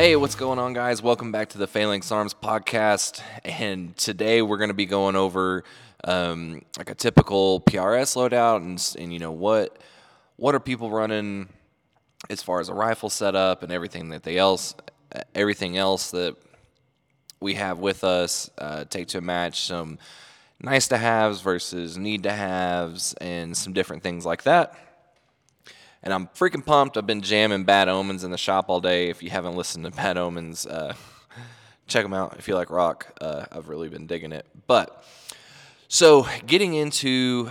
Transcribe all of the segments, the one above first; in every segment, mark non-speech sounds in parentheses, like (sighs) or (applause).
Hey, what's going on, guys? Welcome back to the Phalanx Arms podcast. And today we're going to be going over um, like a typical PRS loadout, and, and you know what what are people running as far as a rifle setup and everything that they else everything else that we have with us. Uh, take to a match some nice to haves versus need to haves, and some different things like that and I'm freaking pumped. I've been jamming Bad Omens in the shop all day. If you haven't listened to Bad Omens, uh, (laughs) check them out. If you like rock, uh, I've really been digging it. But so getting into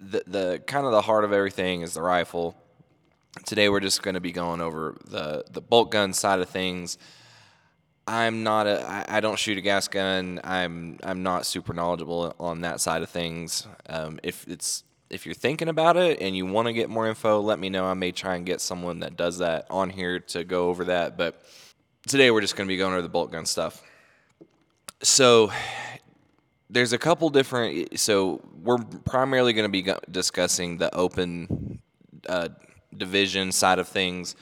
the the kind of the heart of everything is the rifle. Today we're just going to be going over the the bolt gun side of things. I'm not a I, don't shoot a gas gun. I'm I'm not super knowledgeable on that side of things. Um, if it's if you're thinking about it and you want to get more info, let me know. I may try and get someone that does that on here to go over that. But today we're just going to be going over the bolt gun stuff. So there's a couple different. So we're primarily going to be discussing the open uh, division side of things.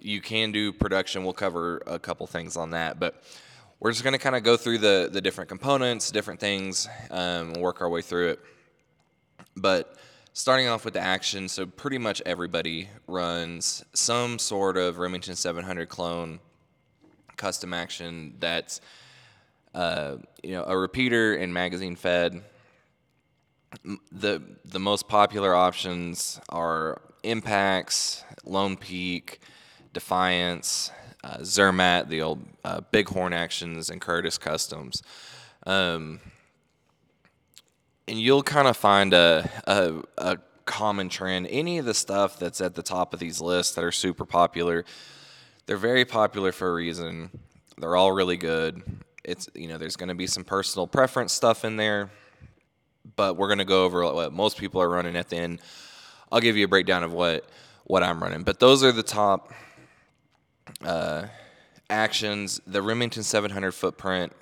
You can do production. We'll cover a couple things on that, but we're just going to kind of go through the the different components, different things, um, work our way through it. But starting off with the action, so pretty much everybody runs some sort of Remington 700 clone custom action that's uh, you know a repeater and magazine fed. The the most popular options are Impacts, Lone Peak, Defiance, uh, Zermatt, the old uh, Bighorn actions, and Curtis Customs. Um, and you'll kind of find a, a, a common trend. Any of the stuff that's at the top of these lists that are super popular, they're very popular for a reason. They're all really good. It's you know there's going to be some personal preference stuff in there, but we're going to go over what most people are running at the end. I'll give you a breakdown of what what I'm running, but those are the top uh, actions. The Remington 700 footprint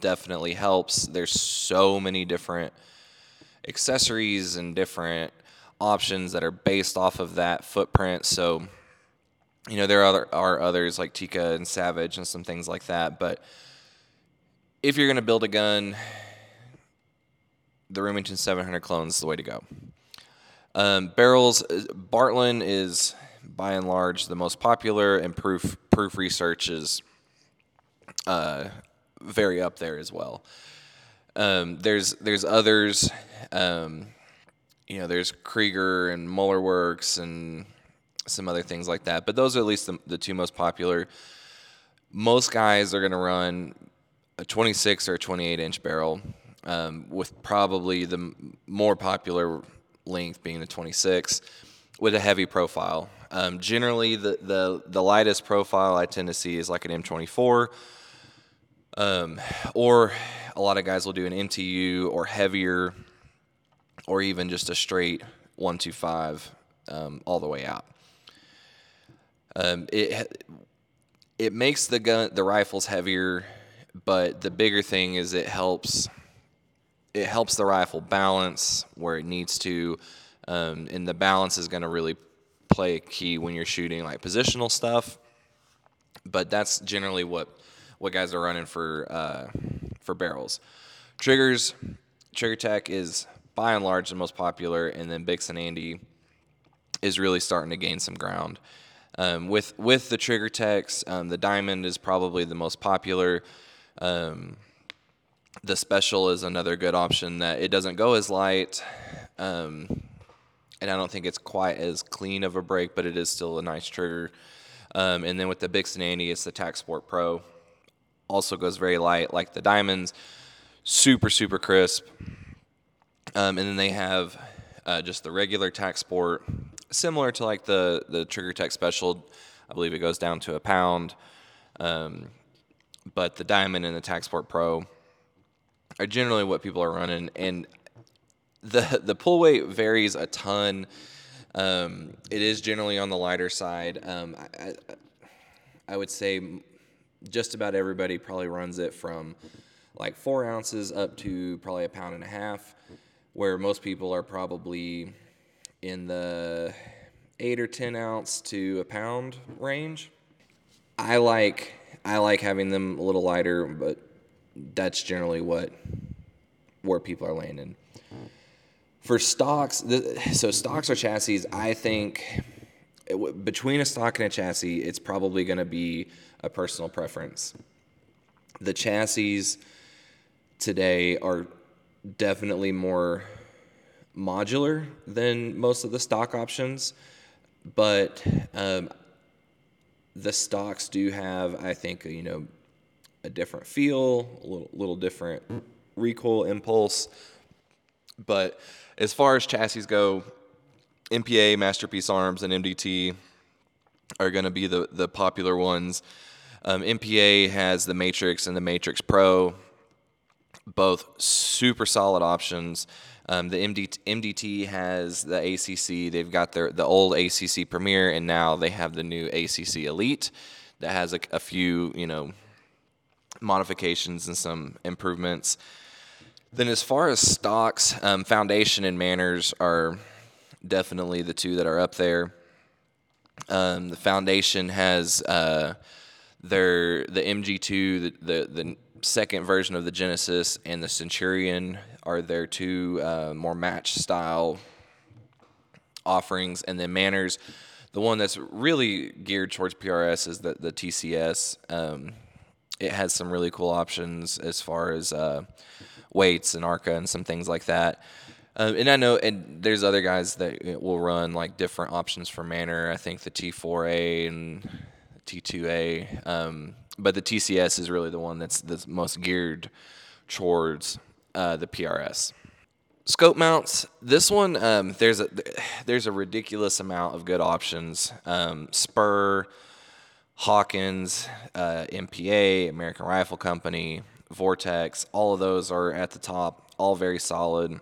definitely helps. There's so many different accessories and different options that are based off of that footprint. So, you know, there are, other, are others like Tikka and Savage and some things like that. But if you're going to build a gun, the Remington 700 clone is the way to go. Um, barrels, Bartlein is by and large the most popular, and proof proof research is uh, very up there as well. Um, there's there's others, um, you know, there's Krieger and Muller Works and some other things like that. But those are at least the, the two most popular. Most guys are going to run a 26 or a 28 inch barrel, um, with probably the more popular length being the 26 with a heavy profile. Um, generally, the, the, the lightest profile I tend to see is like an M24 um, or a lot of guys will do an MTU or heavier, or even just a straight 125 um, all the way out. Um, it it makes the gun the rifles heavier, but the bigger thing is it helps it helps the rifle balance where it needs to, um, and the balance is going to really play a key when you're shooting like positional stuff. But that's generally what what guys are running for uh, for barrels. Triggers, Trigger Tech is by and large the most popular, and then Bix and Andy is really starting to gain some ground. Um, with with the Trigger Techs, um, the Diamond is probably the most popular. Um, the Special is another good option that it doesn't go as light, um, and I don't think it's quite as clean of a break, but it is still a nice trigger. Um, and then with the Bix and Andy, it's the Tac Sport Pro also goes very light, like the diamonds, super super crisp. Um, and then they have uh, just the regular Tac Sport, similar to like the the Trigger Tech Special. I believe it goes down to a pound. Um, but the Diamond and the Tac Sport Pro are generally what people are running, and the the pull weight varies a ton. Um, it is generally on the lighter side. Um, I, I, I, would say just about everybody probably runs it from like four ounces up to probably a pound and a half, where most people are probably in the eight or 10 ounce to a pound range. I like I like having them a little lighter, but that's generally what where people are landing. For stocks, so stocks or chassis, I think it, between a stock and a chassis, it's probably going to be a personal preference. The chassis today are definitely more modular than most of the stock options, but um, the stocks do have, I think, you know, a different feel, a little, little different recoil impulse. But as far as chassis go, MPA, Masterpiece Arms, and MDT are going to be the, the popular ones. Um, MPA has the Matrix and the Matrix Pro, both super solid options. Um, the MD, MDT has the ACC. They've got their the old ACC Premier, and now they have the new ACC Elite that has a, a few you know modifications and some improvements. Then, as far as stocks, um, Foundation and Manners are definitely the two that are up there. Um, the Foundation has uh, their the MG2, the, the, the second version of the Genesis, and the Centurion are their two uh, more match style offerings, and then Manners. The one that's really geared towards PRS is the the TCS. Um, it has some really cool options as far as uh, weights and ARCA and some things like that. Um, and I know, and there's other guys that will run like different options for Manners. I think the T4A and T2A, um, but the TCS is really the one that's the most geared towards uh, the PRS. Scope mounts. This one, um, there's a there's a ridiculous amount of good options. Um, Spuhr, Hawkins, uh, MPA, American Rifle Company, Vortex, all of those are at the top, all very solid.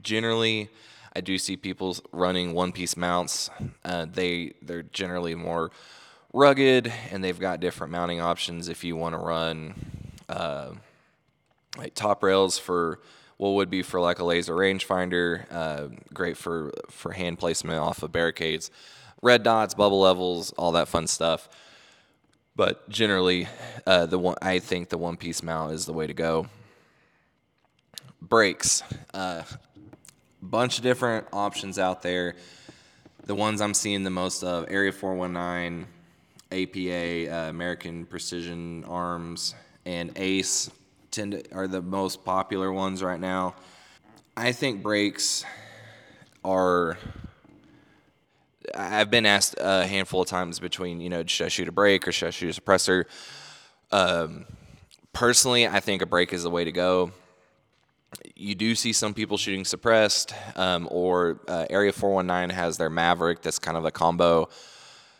Generally, I do see people running one piece mounts. Uh, they they're generally more rugged and they've got different mounting options if you want to run uh, like top rails for what would be for like a laser rangefinder, uh, great for for hand placement off of barricades, red dots, bubble levels, all that fun stuff. But generally, uh, the one I think the one piece mount is the way to go. Brakes, uh, bunch of different options out there. The ones I'm seeing the most of: Area 419, APA, uh, American Precision Arms, and Ace tend to, are the most popular ones right now. I think brakes are I've been asked a handful of times between, you know, should I shoot a brake or should I shoot a suppressor? Um, personally, I think a brake is the way to go. You do see some people shooting suppressed, um, or uh, Area 419 has their Maverick that's kind of a combo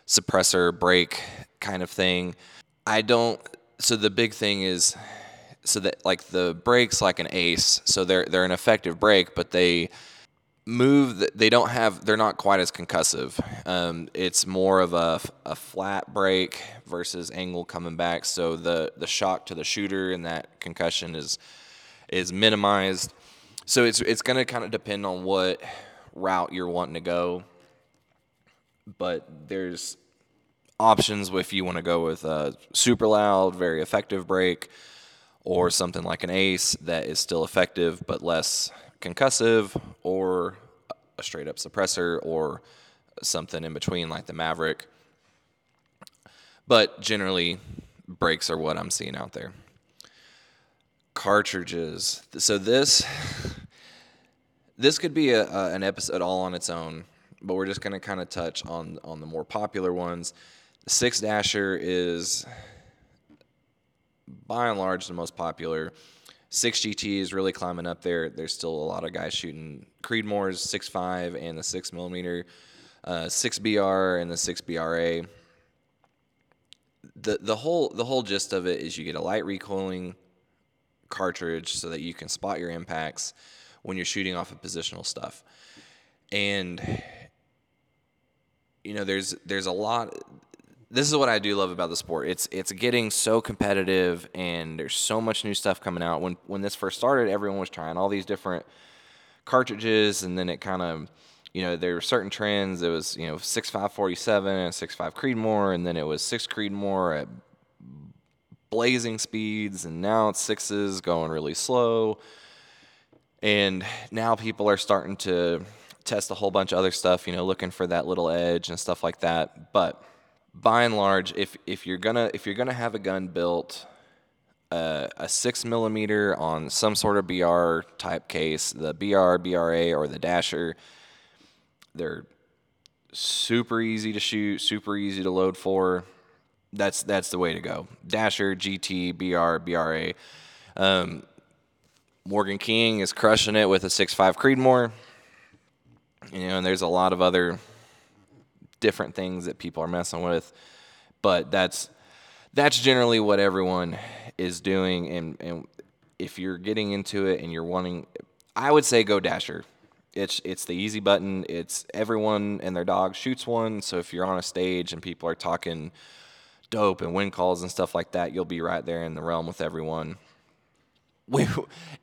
suppressor brake kind of thing. I don't. So the big thing is, so that like the brakes like an Ace, so they're they're an effective brake, but they move they don't have they're not quite as concussive um, it's more of a, a flat brake versus angle coming back so the the shock to the shooter and that concussion is is minimized so it's it's going to kind of depend on what route you're wanting to go but there's options if you want to go with a super loud very effective brake or something like an ace that is still effective but less concussive or a straight up suppressor or something in between like the Maverick. But generally, brakes are what I'm seeing out there. Cartridges. So this this could be a, an episode all on its own, but we're just going to kind of touch on on the more popular ones. The six dasher is by and large the most popular. 6GT is really climbing up there. There's still a lot of guys shooting Creedmoors 6.5 and the 6 millimeter, uh, 6BR and the 6BRA. The, the whole the whole gist of it is you get a light recoiling cartridge so that you can spot your impacts when you're shooting off of positional stuff. And you know, there's there's a lot this is what I do love about the sport. It's it's getting so competitive, and there's so much new stuff coming out. When when this first started, everyone was trying all these different cartridges, and then it kind of you know, there were certain trends. It was, you know, 6547 and 65 Creedmoor, and then it was 6 Creedmoor at blazing speeds, and now it's sixes going really slow. And now people are starting to test a whole bunch of other stuff, you know, looking for that little edge and stuff like that. But by and large, if if you're gonna if you're gonna have a gun built, uh, a six millimeter on some sort of BR type case, the BR, BRA, or the Dasher, they're super easy to shoot, super easy to load for. That's that's the way to go. Dasher, GT, BR, BRA. Um, Morgan King is crushing it with a 6.5 Creedmoor. You know, and there's a lot of other different things that people are messing with, but that's that's generally what everyone is doing. And and if you're getting into it and you're wanting, I would say go Dasher. It's it's the easy button. It's everyone and their dog shoots one. So if you're on a stage and people are talking dope and wind calls and stuff like that, you'll be right there in the realm with everyone we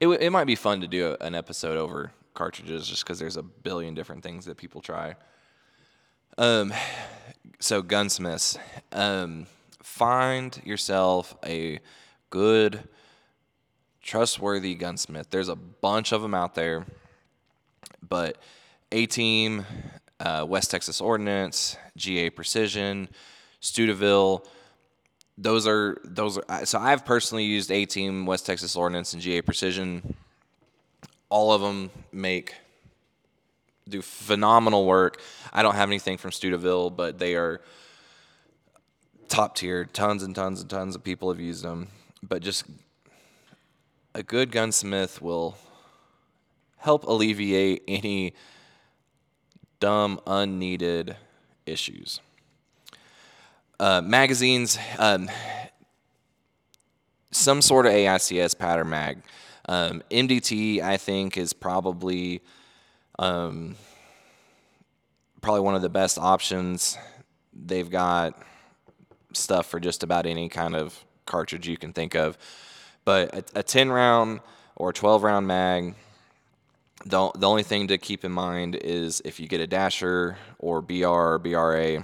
it, it might be fun to do an episode over cartridges just because there's a billion different things that people try. Um, so gunsmiths, um, find yourself a good, trustworthy gunsmith. There's a bunch of them out there, but A Team, uh, West Texas Ordnance, GA Precision, Stuteville those are those are so I've personally used A Team, West Texas Ordnance, and GA Precision. All of them make do phenomenal work. I don't have anything from Stuteville, but they are top tier. Tons and tons and tons of people have used them. But just a good gunsmith will help alleviate any dumb, unneeded issues. Uh, magazines, um, some sort of AICS pattern mag. Um, MDT, I think, is probably um, probably one of the best options. They've got stuff for just about any kind of cartridge you can think of. But a, a 10 round or 12 round mag, the, the only thing to keep in mind is if you get a dasher or BR or BRA,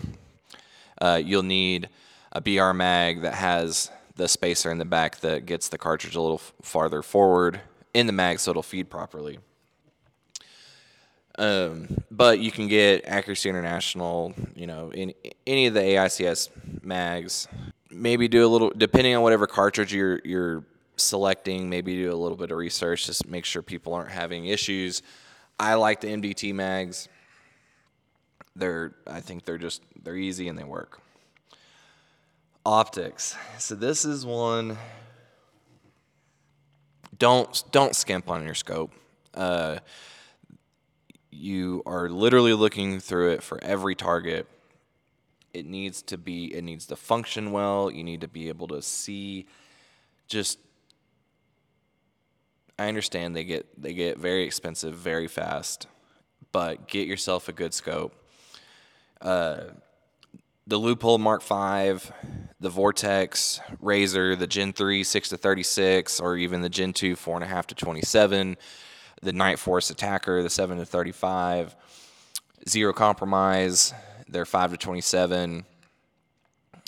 uh, you'll need a BR mag that has the spacer in the back that gets the cartridge a little farther forward in the mag so it'll feed properly. Um, but you can get Accuracy International, you know, in any of the AICS mags. Maybe do a little, depending on whatever cartridge you're you're selecting. Maybe do a little bit of research, just make sure people aren't having issues. I like the MDT mags. They're I think they're just they're easy and they work. Optics. So this is one don't don't skimp on your scope. Uh, you are literally looking through it for every target. It needs to be it needs to function well. You need to be able to see just I understand they get they get very expensive very fast, but get yourself a good scope uh, the Leupold Mark V, the Vortex Razor, the Gen 3 6 to 36, or even the Gen 2 4.5 to 27, the Nightforce ATACR, the 7 to 35, Zero Compromise, their 5 to 27,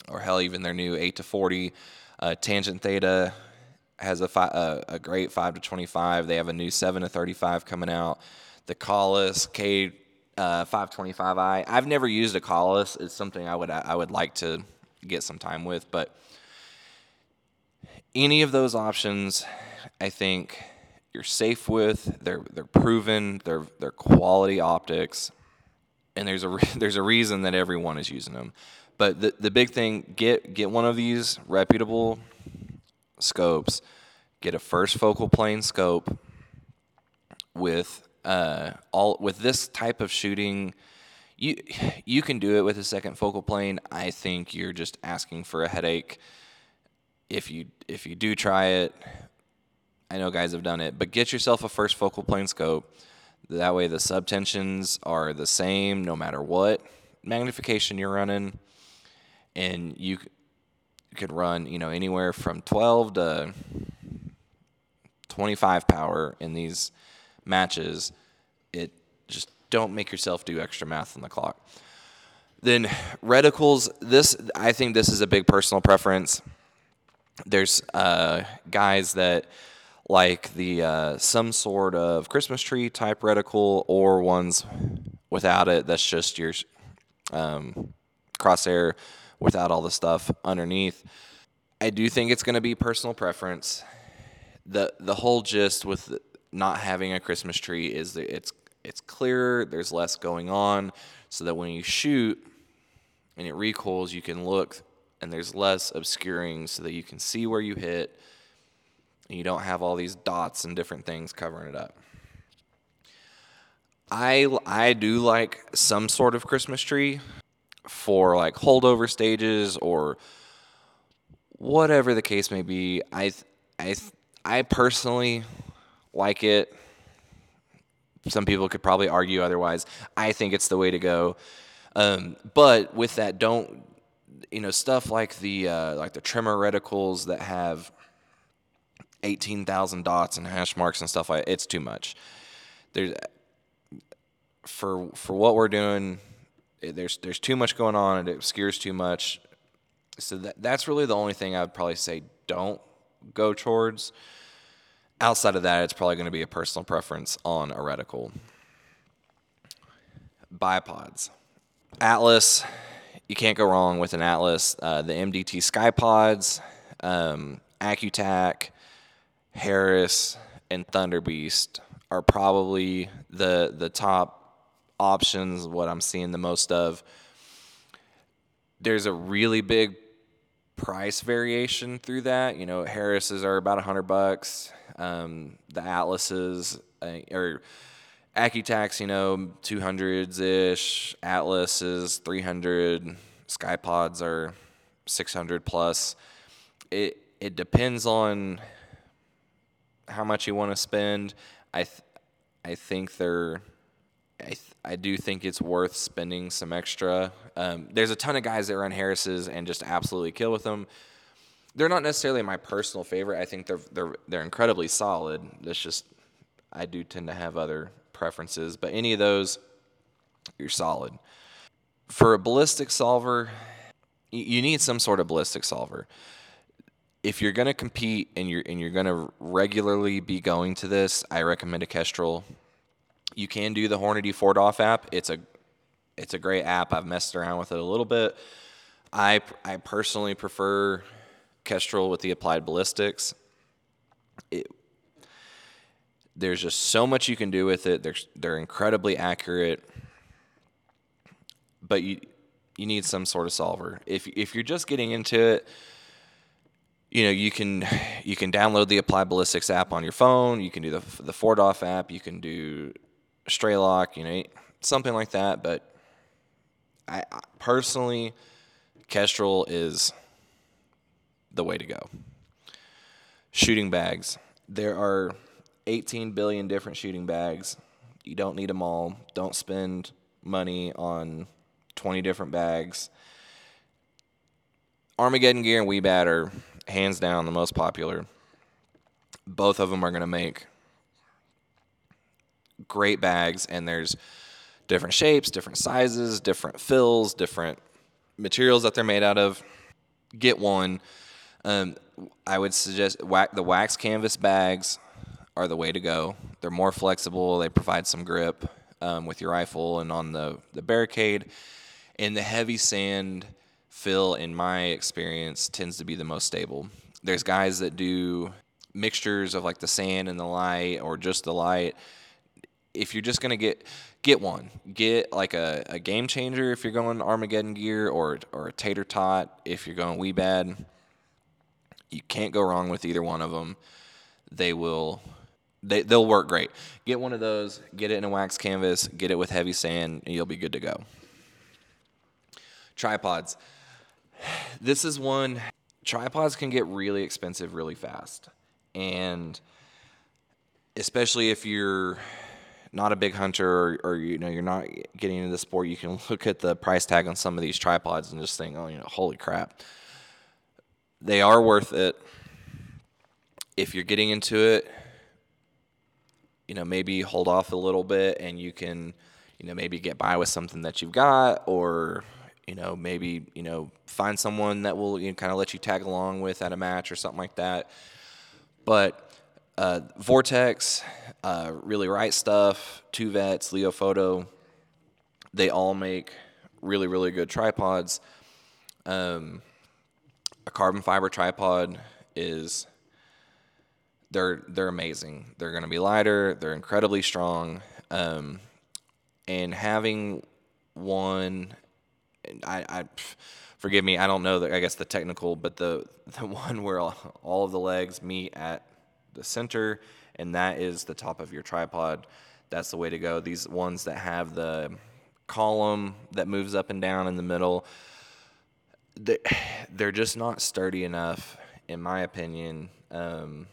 or hell, even their new 8 to 40. Uh, Tangent Theta has a, fi- a, a, great 5 to 25. They have a new 7 to 35 coming out. The Kahles K uh, 525i. I've never used a Kahles. It's something I would I would like to get some time with, but any of those options, I think you're safe with. They're they're proven. They're they're quality optics, and there's a re- (laughs) there's a reason that everyone is using them. But the the big thing get get one of these reputable scopes. Get a first focal plane scope with uh, all with this type of shooting, you you can do it with a second focal plane. I think you're just asking for a headache. If you if you do try it, I know guys have done it, but get yourself a first focal plane scope. That way, the subtensions are the same no matter what magnification you're running, and you could run you know anywhere from 12 to 25 power in these matches, it just don't make yourself do extra math on the clock. Then reticles, this I think this is a big personal preference. There's uh, guys that like the uh, some sort of Christmas tree type reticle or ones without it. That's just your um, crosshair without all the stuff underneath. I do think it's going to be personal preference. the The whole gist with not having a Christmas tree is that it's it's clearer. There's less going on, so that when you shoot and it recoils, you can look and there's less obscuring, so that you can see where you hit and you don't have all these dots and different things covering it up. I I do like some sort of Christmas tree for like holdover stages or whatever the case may be. I I I personally like it. Some people could probably argue otherwise. I think it's the way to go. Um, but with that, don't you know stuff like the uh, like the Tremor reticles that have 18,000 dots and hash marks and stuff like it's too much. There's for for what we're doing, there's there's too much going on and it obscures too much. So that that's really the only thing I would probably say don't go towards. Outside of that, it's probably going to be a personal preference on a reticle. Bipods. Atlas, you can't go wrong with an Atlas. Uh, the MDT Skypods, um, Accutac, Harris, and Thunderbeast are probably the the top options. What I'm seeing the most of. There's a really big price variation through that. You know, Harris's are about a hundred bucks. Um, the Atlases uh, or Accutacs, you know, two hundreds ish. Atlas is three hundred. Skypods are six hundred plus. It it depends on how much you want to spend. I th- I think they're I, th- I do think it's worth spending some extra. Um, there's a ton of guys that run Harris's and just absolutely kill with them. They're not necessarily my personal favorite. I think they're they're they're incredibly solid. It's just I do tend to have other preferences, but any of those, you're solid. For a ballistic solver, you need some sort of ballistic solver if you're going to compete and you're and you're going to regularly be going to this, I recommend a Kestrel. You can do the Hornady 4DOF app. It's a it's a great app. I've messed around with it a little bit. I I personally prefer Kestrel with the applied ballistics. It, there's just so much you can do with it. They're they're incredibly accurate, but you you need some sort of solver. If if you're just getting into it you know you can you can download the Applied Ballistics app on your phone. You can do the the 4DOF app. You can do Strelok. You know something like that. But I, I personally, Kestrel is the way to go. Shooting bags. There are 18 billion different shooting bags. You don't need them all. Don't spend money on 20 different bags. Armageddon gear and Wiebad are hands down the most popular. Both of them are going to make great bags, and there's different shapes, different sizes, different fills, different materials that they're made out of. Get one. Um, I would suggest the wax canvas bags are the way to go. They're more flexible. They provide some grip um, with your rifle and on the, the barricade. And the heavy sand fill, in my experience, tends to be the most stable. There's guys that do mixtures of like the sand and the light or just the light. If you're just gonna get get one, get like a, a game changer if you're going Armageddon gear or or a tater tot if you're going Wiebad. You can't go wrong with either one of them. They will they they'll work great. Get one of those, get it in a wax canvas, get it with heavy sand, and you'll be good to go. Tripods. This is one tripods can get really expensive really fast. And especially if you're not a big hunter or, or, you know you're not getting into the sport, you can (laughs) look at the price tag on some of these tripods and just think, oh, you know, holy crap. They are worth it. If you're getting into it, you know, maybe hold off a little bit and you can, you know, maybe get by with something that you've got, or you know, maybe you know, find someone that will you know, kind of let you tag along with at a match or something like that. But uh, Vortex, uh, really right stuff, two vets, Leofoto, they all make really really good tripods. Um, a carbon fiber tripod is they're they're amazing. They're going to be lighter. They're incredibly strong. Um, and having one, I, I forgive me, I don't know that I guess the technical, but the (laughs) the one where all, all of the legs meet at the center, and that is the top of your tripod. That's the way to go. These ones that have the column that moves up and down in the middle, (sighs) they're just not sturdy enough, in my opinion. Um,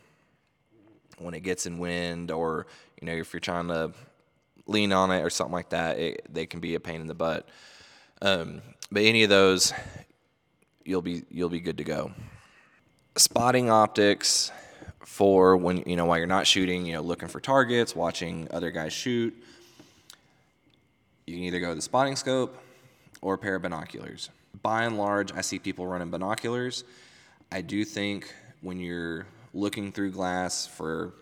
when it gets in wind, or you know, if you're trying to lean on it or something like that, it, they can be a pain in the butt. Um, but any of those, you'll be you'll be good to go. Spotting optics for when you know while you're not shooting, you know, looking for targets, watching other guys shoot. You can either go with the spotting scope or a pair of binoculars. By and large, I see people running binoculars. I do think when you're looking through glass for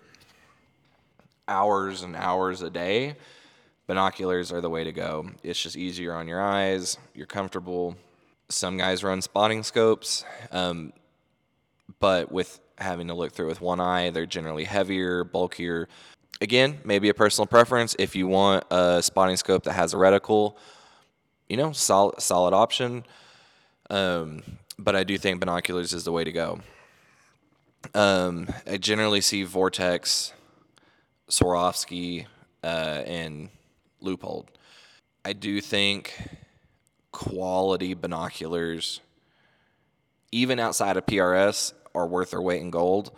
hours and hours a day, binoculars are the way to go. It's just easier on your eyes, you're comfortable. Some guys run spotting scopes, um, but with having to look through with one eye, they're generally heavier, bulkier. Again, maybe a personal preference. If you want a spotting scope that has a reticle, you know, solid, solid option. Um, but I do think binoculars is the way to go. Um, I generally see Vortex, Swarovski, uh, and Leupold. I do think quality binoculars, even outside of PRS, are worth their weight in gold.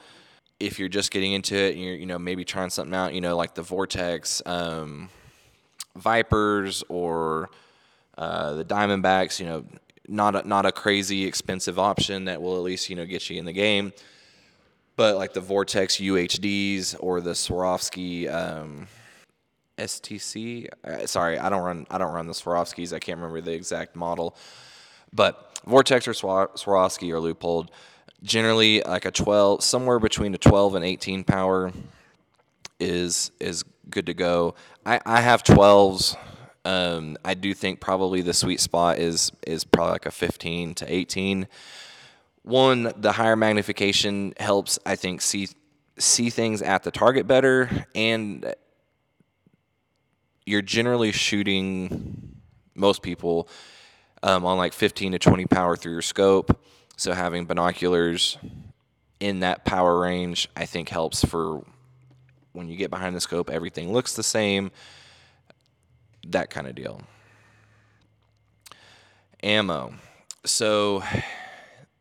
If you're just getting into it, and you're you know maybe trying something out, you know like the Vortex um, Vipers or uh, the Diamondbacks, you know not a, not a crazy expensive option that will at least you know get you in the game but like the Vortex UHDs or the Swarovski um, STC. Uh, sorry, I don't run I don't run the Swarovskis. I can't remember the exact model, but Vortex or Swarovski or Leupold. Generally, like a 12, somewhere between a 12 and 18 power is is good to go. I, I have 12s. Um, I do think probably the sweet spot is is probably like a 15 to 18 one, the higher magnification helps, I think, see see things at the target better, and you're generally shooting most people um, on like 15 to 20 power through your scope. So having binoculars in that power range, I think, helps for when you get behind the scope, everything looks the same. That kind of deal. Ammo. So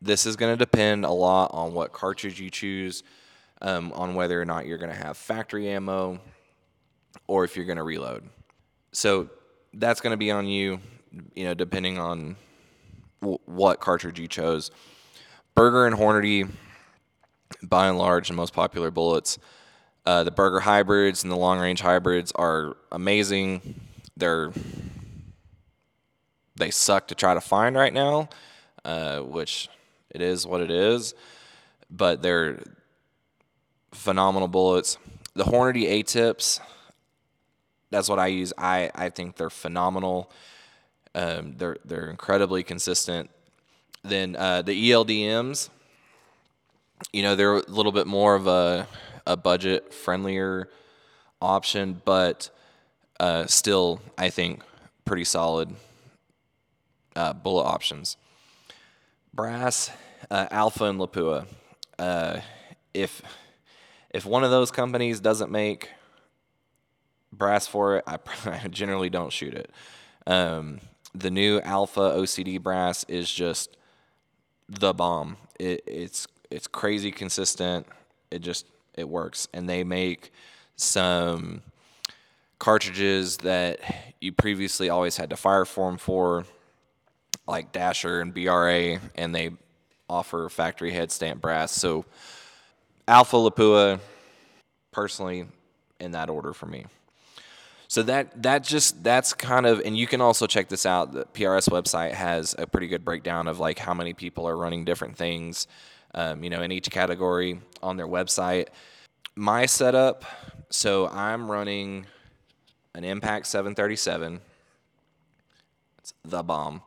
this is going to depend a lot on what cartridge you choose, um, on whether or not you're going to have factory ammo or if you're going to reload. So that's going to be on you, you know, depending on what cartridge you chose. Berger and Hornady, by and large, the most popular bullets. Uh, the Berger hybrids and the long range hybrids are amazing. They're they suck to try to find right now, uh, which it is what it is, but they're phenomenal bullets. The Hornady A tips, that's what I use. I, I think they're phenomenal. Um, they're they're incredibly consistent. Then uh, the ELDMs, you know, they're a little bit more of a a budget friendlier option, but uh, still, I think pretty solid uh, bullet options. Brass, uh, Alpha, and Lapua. Uh, if if one of those companies doesn't make brass for it, I, (laughs) generally don't shoot it. Um, the new Alpha OCD brass is just the bomb. It, it's it's crazy consistent. It just it works, and they make some cartridges that you previously always had to fire form for like Dasher and BRA, and they offer factory head stamp brass. So Alpha Lapua, personally, in that order for me. So that that just that's kind of and you can also check this out. The PRS website has a pretty good breakdown of like how many people are running different things, um, you know, in each category on their website. My setup, so I'm running an Impact 737. It's the bomb.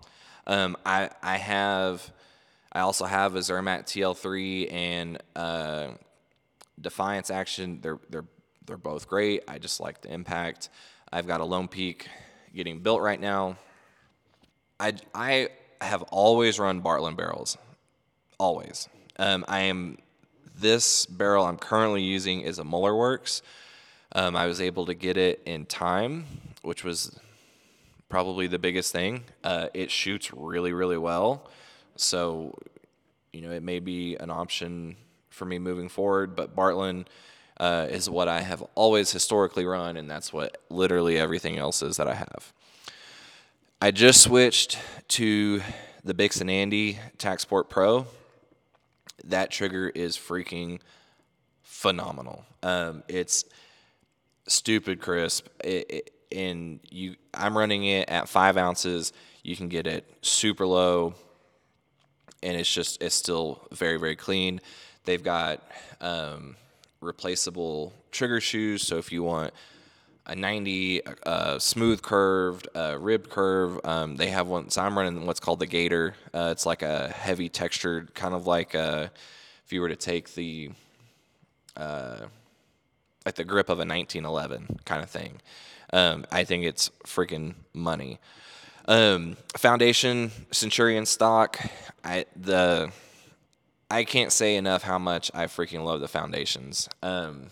Um, I I have I also have a Zermatt TL3 and uh, Defiance Action. They're they're they're both great. I just like the Impact. I've got a Lone Peak getting built right now. I, I have always run Bartlein barrels, always. Um, I am this barrel I'm currently using is a Muller Works. Um, I was able to get it in time, which was probably the biggest thing. Uh, it shoots really, really well, so you know it may be an option for me moving forward. But Bartlein uh, is what I have always historically run, and that's what literally everything else is that I have. I just switched to the Bix and Andy TacSport Pro. That trigger is freaking phenomenal. Um, it's stupid crisp, it, it, and you. I'm running it at five ounces. You can get it super low, and it's just it's still very very clean. They've got um, replaceable trigger shoes. So if you want a 90 uh, smooth curved uh, ribbed curve um, they have one so i'm running what's called the gator. Uh, it's like a heavy textured kind of like uh, if you were to take the uh, like the grip of a 1911 kind of thing. Um, i think it's freaking money. Um, foundation centurion stock. I, the I can't say enough how much I freaking love the foundations. Um,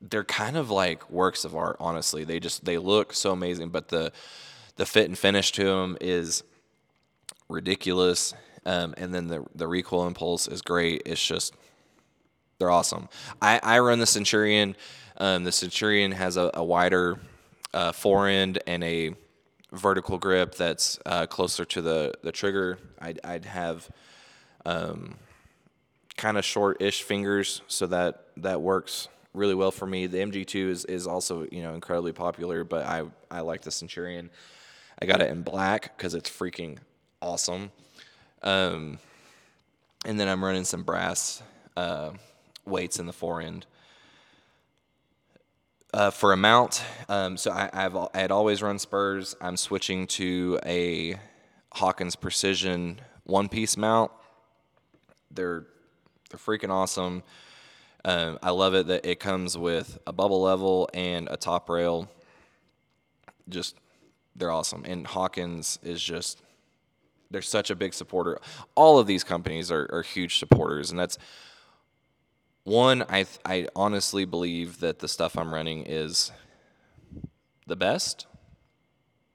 they're kind of like works of art, honestly. They just they look so amazing, but the the fit and finish to them is ridiculous. Um, and then the the recoil impulse is great. It's just they're awesome. I, I run the Centurion. Um, the Centurion has a, a wider uh, forend and a vertical grip that's uh, closer to the the trigger. I'd, I'd have um, kind of short-ish fingers, so that that works really well for me. The MG2 is, is also you know incredibly popular, but I I like the Centurion. I got it in black because it's freaking awesome. Um, and then I'm running some brass uh, weights in the forend. Uh, for a mount, um, so I, have I had always run Spuhrs. I'm switching to a Hawkins Precision one piece mount. They're they're freaking awesome. Um, I love it that it comes with a bubble level and a top rail. Just they're awesome. And Hawkins is just they're such a big supporter. All of these companies are, are huge supporters, and that's one. I I honestly believe that the stuff I'm running is the best,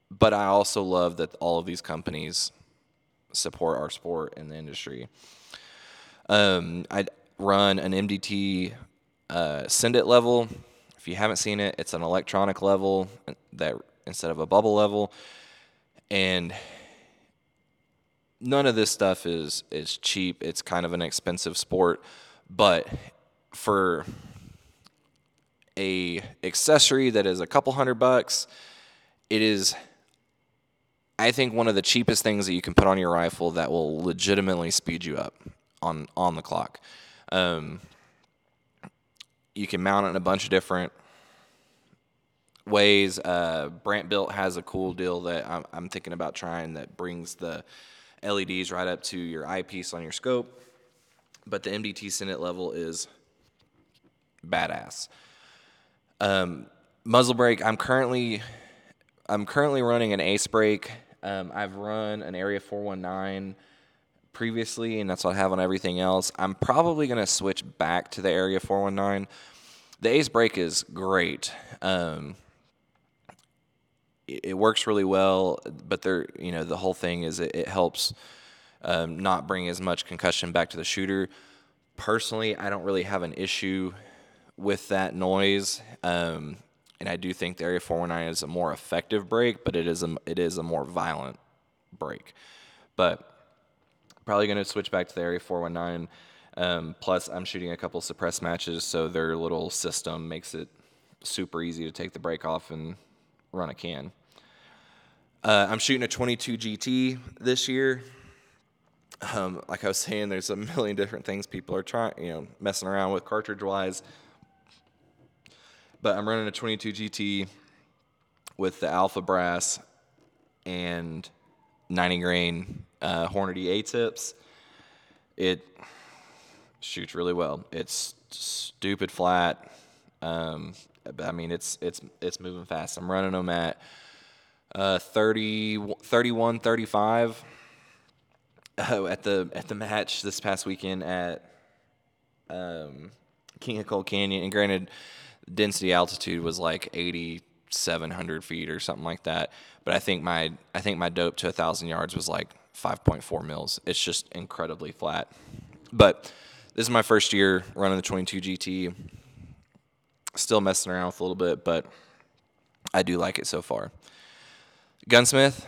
but I also love that all of these companies support our sport and the industry. Um, I run an MDT uh, send it level. If you haven't seen it, it's an electronic level that instead of a bubble level, and none of this stuff is is cheap. It's kind of an expensive sport, but for a accessory that is a couple hundred bucks, it is I think one of the cheapest things that you can put on your rifle that will legitimately speed you up on on the clock. Um, you can mount it in a bunch of different ways. Uh, Brant Built has a cool deal that I'm, I'm, thinking about trying that brings the LEDs right up to your eyepiece on your scope. But the MDT Send It level is badass. Um, muzzle brake. I'm currently I'm currently running an Ace brake. Um, I've run an Area 419 previously, and that's what I have on everything else. I'm probably going to switch back to the Area 419. The Ace Brake is great. Um, it, it, works really well, but there, you know, the whole thing is it, it helps um, not bring as much concussion back to the shooter. Personally, I don't really have an issue with that noise. Um, and I do think the Area 419 is a more effective brake, but it is a it is a more violent brake. But Probably going to switch back to the Area 419. Um, plus, I'm shooting a couple suppressed matches, so their little system makes it super easy to take the brake off and run a can. Uh, I'm shooting a 22 GT this year. Um, like I was saying, there's a million different things people are trying, you know, messing around with cartridge wise. But I'm running a 22 GT with the Alpha Brass and 90 grain uh, Hornady A tips. It shoots really well. It's stupid flat. Um, I mean, it's it's it's moving fast. I'm running them at uh, 30, 31, 35 uh, at the at the match this past weekend at um, King of Coal Canyon. And granted, density altitude was like 8,700 feet or something like that. But I think my I think my dope to a thousand yards was like 5.4 mils. It's just incredibly flat. But this is my first year running the 22 GT. Still messing around with a little bit, but I do like it so far. Gunsmith,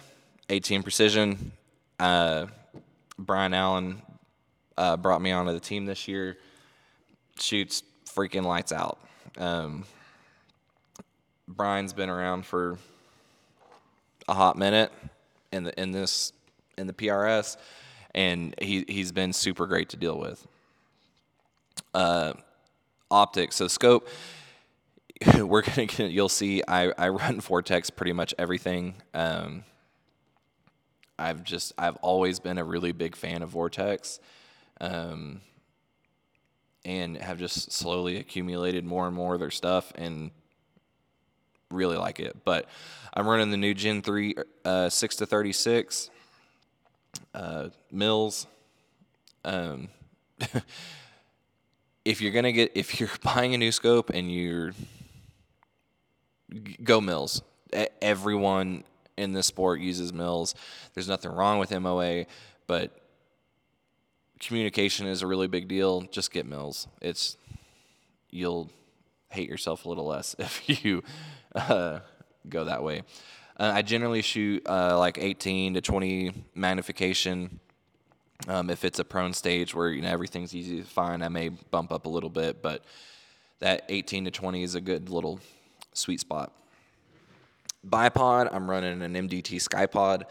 18 precision. Uh, Brian Allen uh, brought me onto the team this year. Shoots freaking lights out. Um, Brian's been around for a hot minute in the in this in the PRS, and he he's been super great to deal with. Uh, optics, so scope. (laughs) We're gonna get, you'll see. I I run (laughs) Vortex pretty much everything. Um, I've just I've always been a really big fan of Vortex. Um, and have just slowly accumulated more and more of their stuff and really like it. But I'm running the new Gen 3 uh, 6 to 36 uh, mils. Um, (laughs) if you're gonna get if you're (laughs) buying a new scope and you're go mils. Everyone in this sport uses mils. There's nothing wrong with MOA, but communication is a really big deal. Just get mils. It's you'll hate yourself a little less (laughs) if you uh, go that way. Uh, I generally shoot uh, like 18 to 20 magnification. Um, if it's a prone stage where you know everything's easy to find, I may bump up a little bit, but that 18 to 20 is a good little sweet spot. Bipod, I'm running an MDT Skypod.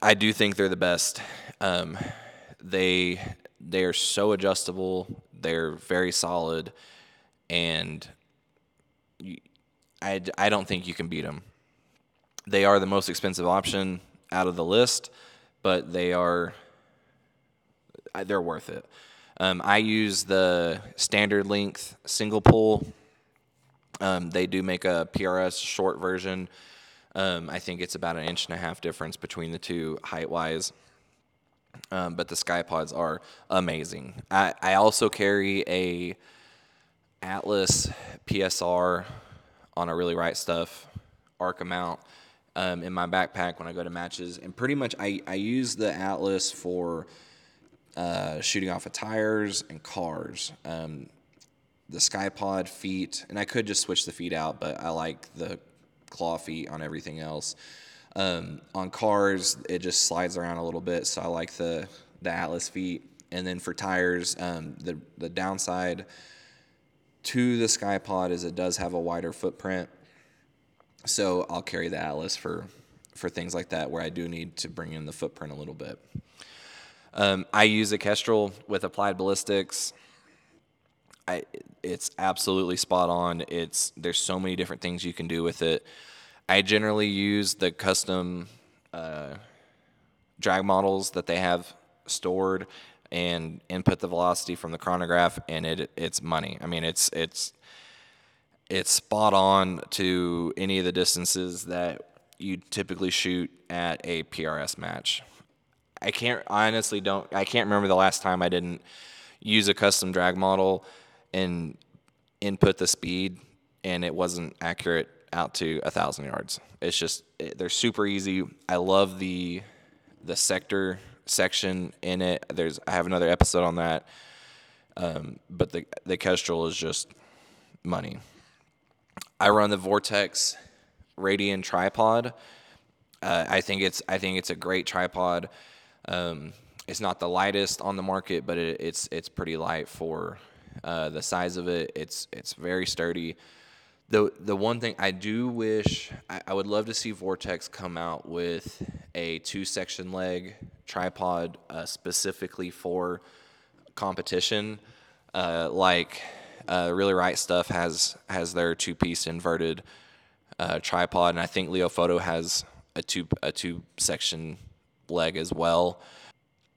I do think they're the best. Um, they they are so adjustable. They're very solid, and I, I don't think you can beat them. They are the most expensive option out of the list, but they are they're worth it. Um, I use the standard length single pull. Um, they do make a PRS short version. Um, I think it's about an inch and a half difference between the two height wise. Um, but the Skypods are amazing. I, I also carry a Atlas PSR on a really right stuff Arca mount um, in my backpack when I go to matches, and pretty much I, I use the Atlas for uh, shooting off of tires and cars. Um, the Skypod feet, and I could just switch the feet out, but I like the claw feet on everything else. Um, on cars, it just slides around a little bit, so I like the the Atlas feet. And then for tires, um, the the downside to the Skypod is it does have a wider footprint. So I'll carry the Atlas for for things like that where I do need to bring in the footprint a little bit. Um, I use a Kestrel with applied ballistics. I, it's absolutely spot on. It's there's so many different things you can do with it. I generally use the custom uh, drag models that they have stored and input the velocity from the chronograph, and it it's money. I mean, it's it's it's spot on to any of the distances that you typically shoot at a PRS match. I can't I honestly don't I can't remember the last time I didn't use a custom drag model and input the speed and it wasn't accurate out to a thousand yards. It's just they're super easy. I love the the sector section in it. There's I have another episode on that. Um, but the the Kestrel is just money. I run the Vortex Radian tripod. Uh, I think it's I think it's a great tripod. Um, it's not the lightest on the market, but it, it's it's pretty light for Uh, the size of it, it's it's very sturdy. The the one thing I do wish I, I would love to see Vortex come out with a two section leg tripod uh, specifically for competition. Uh, like uh, really right stuff has has their two piece inverted uh, tripod, and I think Leofoto has a two a two section leg as well.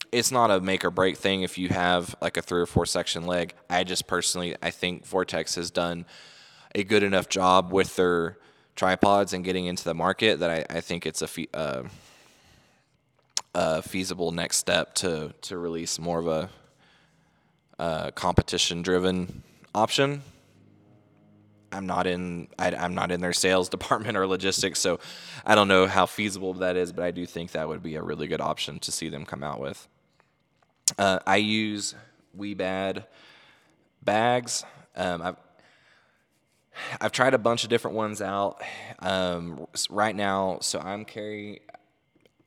It's not a make or break thing if you have like a three or four section leg. I just personally I think Vortex has done a good enough job with their tripods and getting into the market that I, I think it's a, uh, a feasible next step to to release more of a uh, competition driven option. I'm not in I, am not in their sales (laughs) department or logistics, so I don't know how feasible that is, but I do think that would be a really good option to see them come out with. Uh, I use Wiebad bags. Um, I've I've tried a bunch of different ones out um, right now. So I'm carrying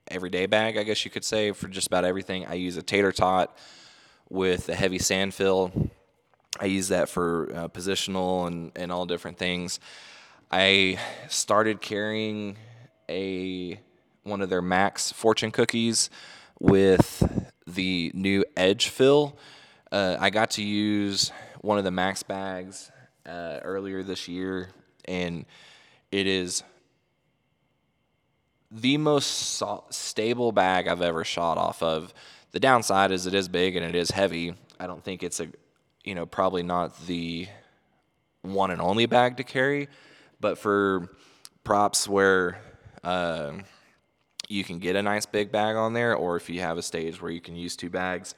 everyday bag, I guess you could say, for just about everything. I use a tater tot with a heavy sand fill. I use that for uh, positional and, and all different things. I started carrying a one of their Max fortune cookies with the new Edge fill. Uh, I got to use one of the Max bags uh, earlier this year, and it is the most so- stable bag I've ever shot off of. The downside is it is big and it is heavy. I don't think it's a, you know, probably not the one and only bag to carry, but for props where uh, you can get a nice big bag on there, or if you have a stage where you can use two bags,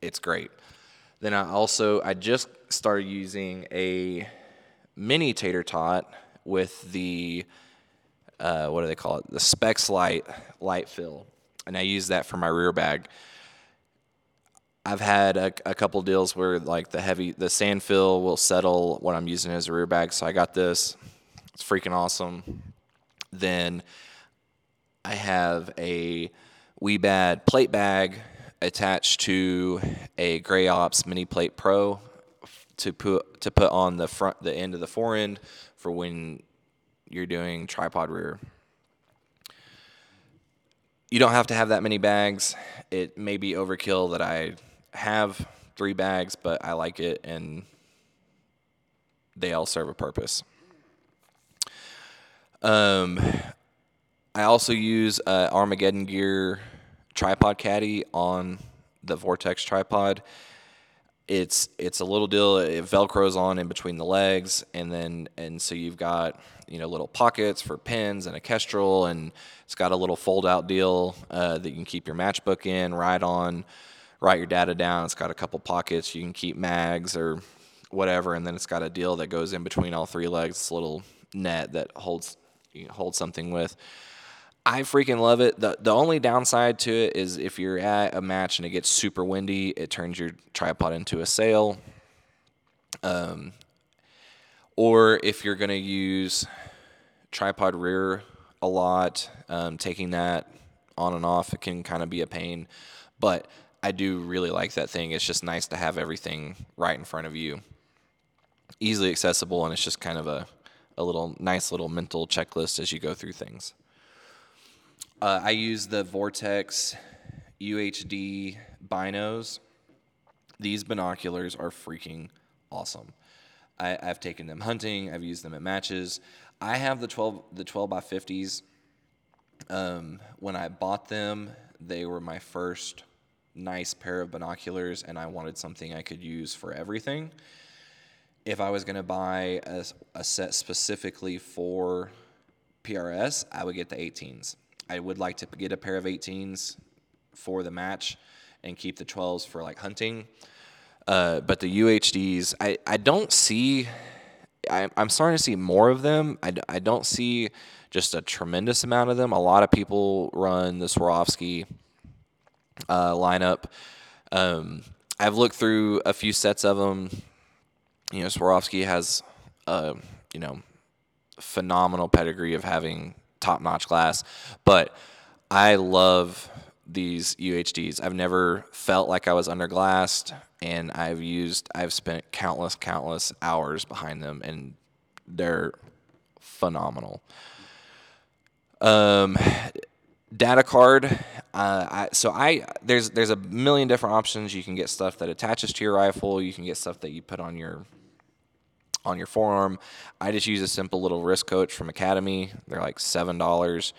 it's great. Then I also I just started using a mini tater tot with the uh, what do they call it? The Specs Light light fill, and I use that for my rear bag. I've had a, a couple deals where like the heavy the sand fill will settle what I'm using as a rear bag, so I got this. It's freaking awesome. Then I have a Wiebad plate bag attached to a Gray Ops Mini Plate Pro to put to put on the front the end of the fore end for when you're doing tripod rear. You don't have to have that many bags. It may be overkill that I have three bags, but I like it and they all serve a purpose. Um, I also use uh, Armageddon Gear tripod caddy on the Vortex tripod. It's it's a little deal. It velcros on in between the legs, and then and so you've got you know little pockets for pins and a kestrel, and it's got a little fold out deal uh, that you can keep your matchbook in, write on, write your data down. It's got a couple pockets you can keep mags or whatever, and then it's got a deal that goes in between all three legs. It's a little net that holds you know, holds something with. I freaking love it. The the only downside to it is if you're at a match and it gets super windy, it turns your tripod into a sail. Um, or if you're gonna use tripod rear a lot, um, taking that on and off, it can kind of be a pain. But I do really like that thing. It's just nice to have everything right in front of you, easily accessible, and it's just kind of a a little nice little mental checklist as you go through things. Uh, I use the Vortex UHD binos. These binoculars are freaking awesome. I, have taken them hunting. I've used them at matches. I have the 12 the 12 by 50s. Um, when I bought them, they were my first nice pair of binoculars, and I wanted something I could use for everything. If I was going to buy a, a set specifically for PRS, I would get the 18s. I would like to get a pair of 18s for the match and keep the 12s for like hunting. Uh, but the UHDs, I, I don't see, I, I'm starting to see more of them. I, I don't see just a tremendous amount of them. A lot of people run the Swarovski uh, lineup. Um, I've looked through a few sets of them. You know, Swarovski has, a you know, phenomenal pedigree of having top notch glass. But I love these UHDs. I've never felt like I was underglassed, and I've used, I've spent countless, countless hours behind them, and they're phenomenal. Um, data card. Uh, I, so I there's there's a million different options. You can get stuff that attaches to your rifle. You can get stuff that you put on your on your forearm. I just use a simple little wrist coach from Academy. They're like seven dollars.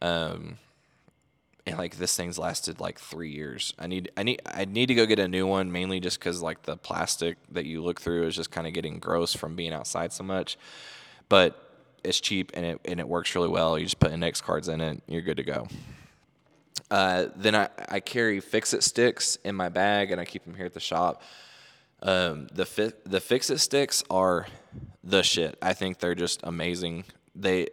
Um, and like this thing's lasted like three years. I need I need I need to go get a new one mainly just because like the plastic that you look through is just kind of getting gross from being outside so much. But it's cheap and it and it works really well. You just put index cards in it, you're good to go. Uh, then I, I carry fix it sticks in my bag and I keep them here at the shop. Um, the fi- the fix it sticks are the shit. I think they're just amazing. They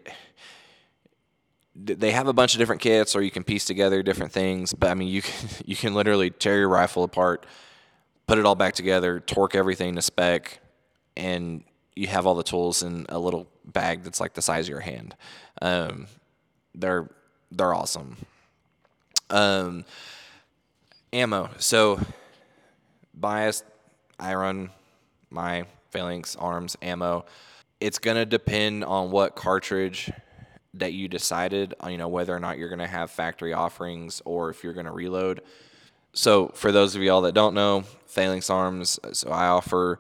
they have a bunch of different kits or you can piece together different things but i mean you can (laughs) you can literally tear your rifle apart put it all back together torque everything to spec and you have all the tools in a little bag that's like the size of your hand um, they're they're awesome um, ammo so biased i run my phalanx arms ammo it's going to depend on what cartridge that you decided, uh, you know, whether or not you're going to have factory offerings or if you're going to reload. So, for those of y'all that don't know, Phalanx Arms, uh, so I offer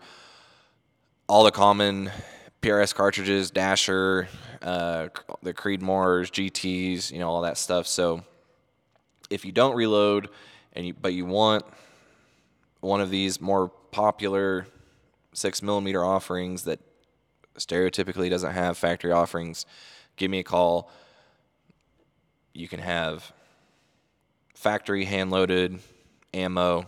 all the common PRS cartridges, Dasher, uh, the Creedmoors, GTs, you know, all that stuff. So, if you don't reload, and you, but you want one of these more popular six millimeter offerings that stereotypically doesn't have factory offerings, give me a call. You can have factory hand loaded ammo,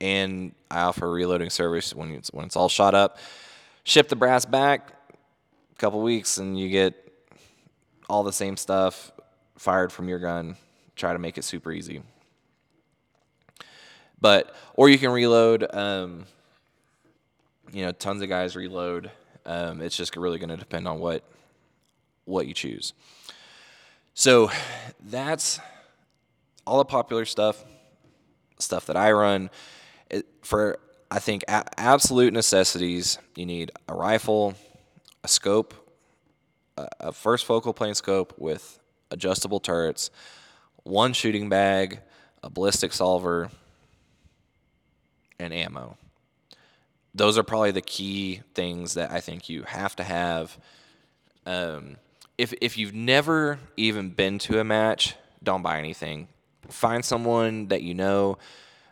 and I offer a reloading service when it's when it's all shot up. Ship the brass back a couple weeks, and you get all the same stuff fired from your gun. Try to make it super easy. But or you can reload. Um, you know, tons of guys reload. Um, it's just really going to depend on what what you choose. So that's all the popular stuff, stuff that I run. It, for I think a- absolute necessities, you need a rifle, a scope, a, a first focal plane scope with adjustable turrets, one shooting bag, a ballistic solver, and ammo. Those are probably the key things that I think you have to have. Um, if if you've never even been to a match, don't buy anything. Find someone that you know.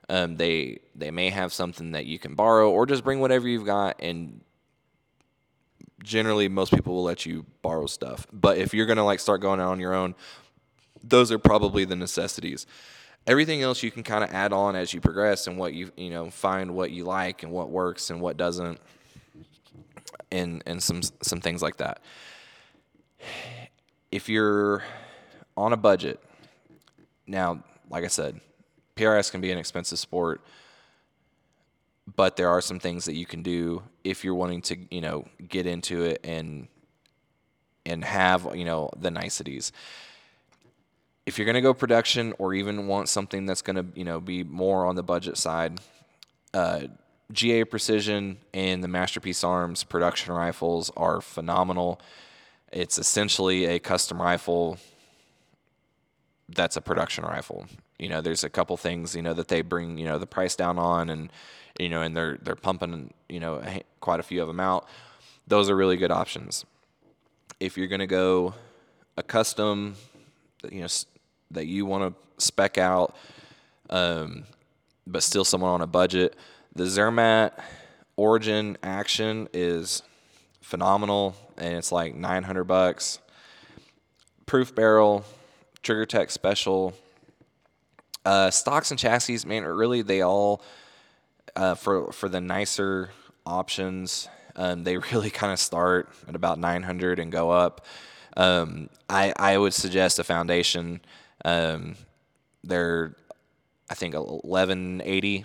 Um, they they may have something that you can borrow, or just bring whatever you've got. And generally, most people will let you borrow stuff. But if you're gonna like start going out on your own, those are probably the necessities. Everything else you can kind of add on as you progress and what you you know find what you like and what works and what doesn't, and and some some things like that if you're on a budget, now, like I said, PRS can be an expensive sport, but there are some things that you can do if you're wanting to, you know, get into it and and have, you know, the niceties. If you're going to go production or even want something that's going to, you know, be more on the budget side, uh, GA Precision and the Masterpiece Arms production rifles are phenomenal. It's essentially a custom rifle that's a production rifle. You know, there's a couple things you know that they bring you know the price down on, and you know, and they're they're pumping you know quite a few of them out. Those are really good options. If you're going to go a custom, you know, that you want to spec out, um, but still someone on a budget, the Zermatt Origin Action is phenomenal, and it's like 900 bucks. Proof barrel, Trigger Tech special. Uh, stocks and chassis, man, really they all uh, for for the nicer options. Um, they (laughs) really kind of start at about 900 and go up. Um, I I would suggest a foundation. Um, they're I think 1180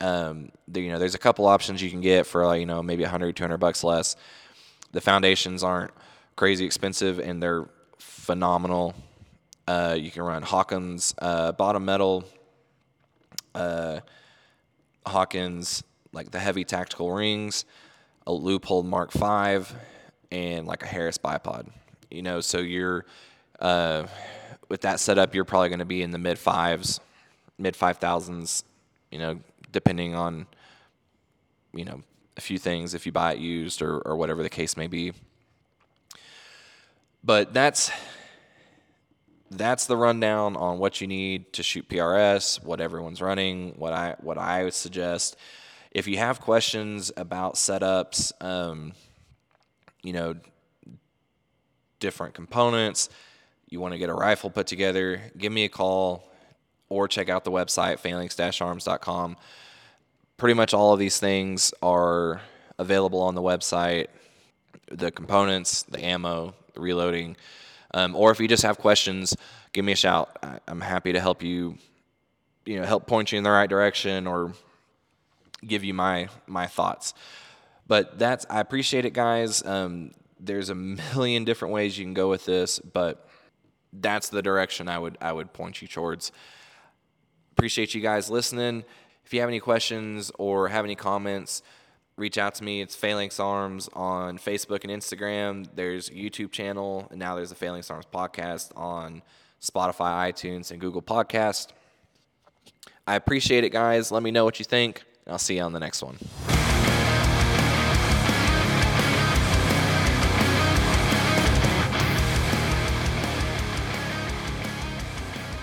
um, the, you know, there's a couple options you can get for like, you know maybe 100, 200 bucks less. The foundations aren't crazy expensive and they're phenomenal. Uh, you can run Hawkins uh, bottom metal, uh, Hawkins like the heavy tactical rings, a Leupold Mark V, and like a Harris bipod. You know, so you're uh, with that setup, you're probably going to be in the mid fives, mid five thousands. You know, depending on you know a few things if you buy it used or, or whatever the case may be. But that's that's the rundown on what you need to shoot PRS, what everyone's running, what I what I would suggest. If you have questions about setups, um, you know, different components, you want to get a rifle put together, give me a call or check out the website phalanx-arms.com. Pretty much all of these things are available on the website. The components, the ammo, the reloading, um, or if you just have questions, give me a shout. I, I'm happy to help you, you know, help point you in the right direction or give you my my thoughts. But that's I appreciate it, guys. Um, there's a million different ways you can go with this, but that's the direction I would I would point you towards. Appreciate you guys listening. If you have any questions or have any comments, reach out to me. It's Phalanx Arms on Facebook and Instagram. There's a YouTube channel, and now there's a Phalanx Arms podcast on Spotify, iTunes, and Google Podcast. I appreciate it, guys. Let me know what you think, and I'll see you on the next one.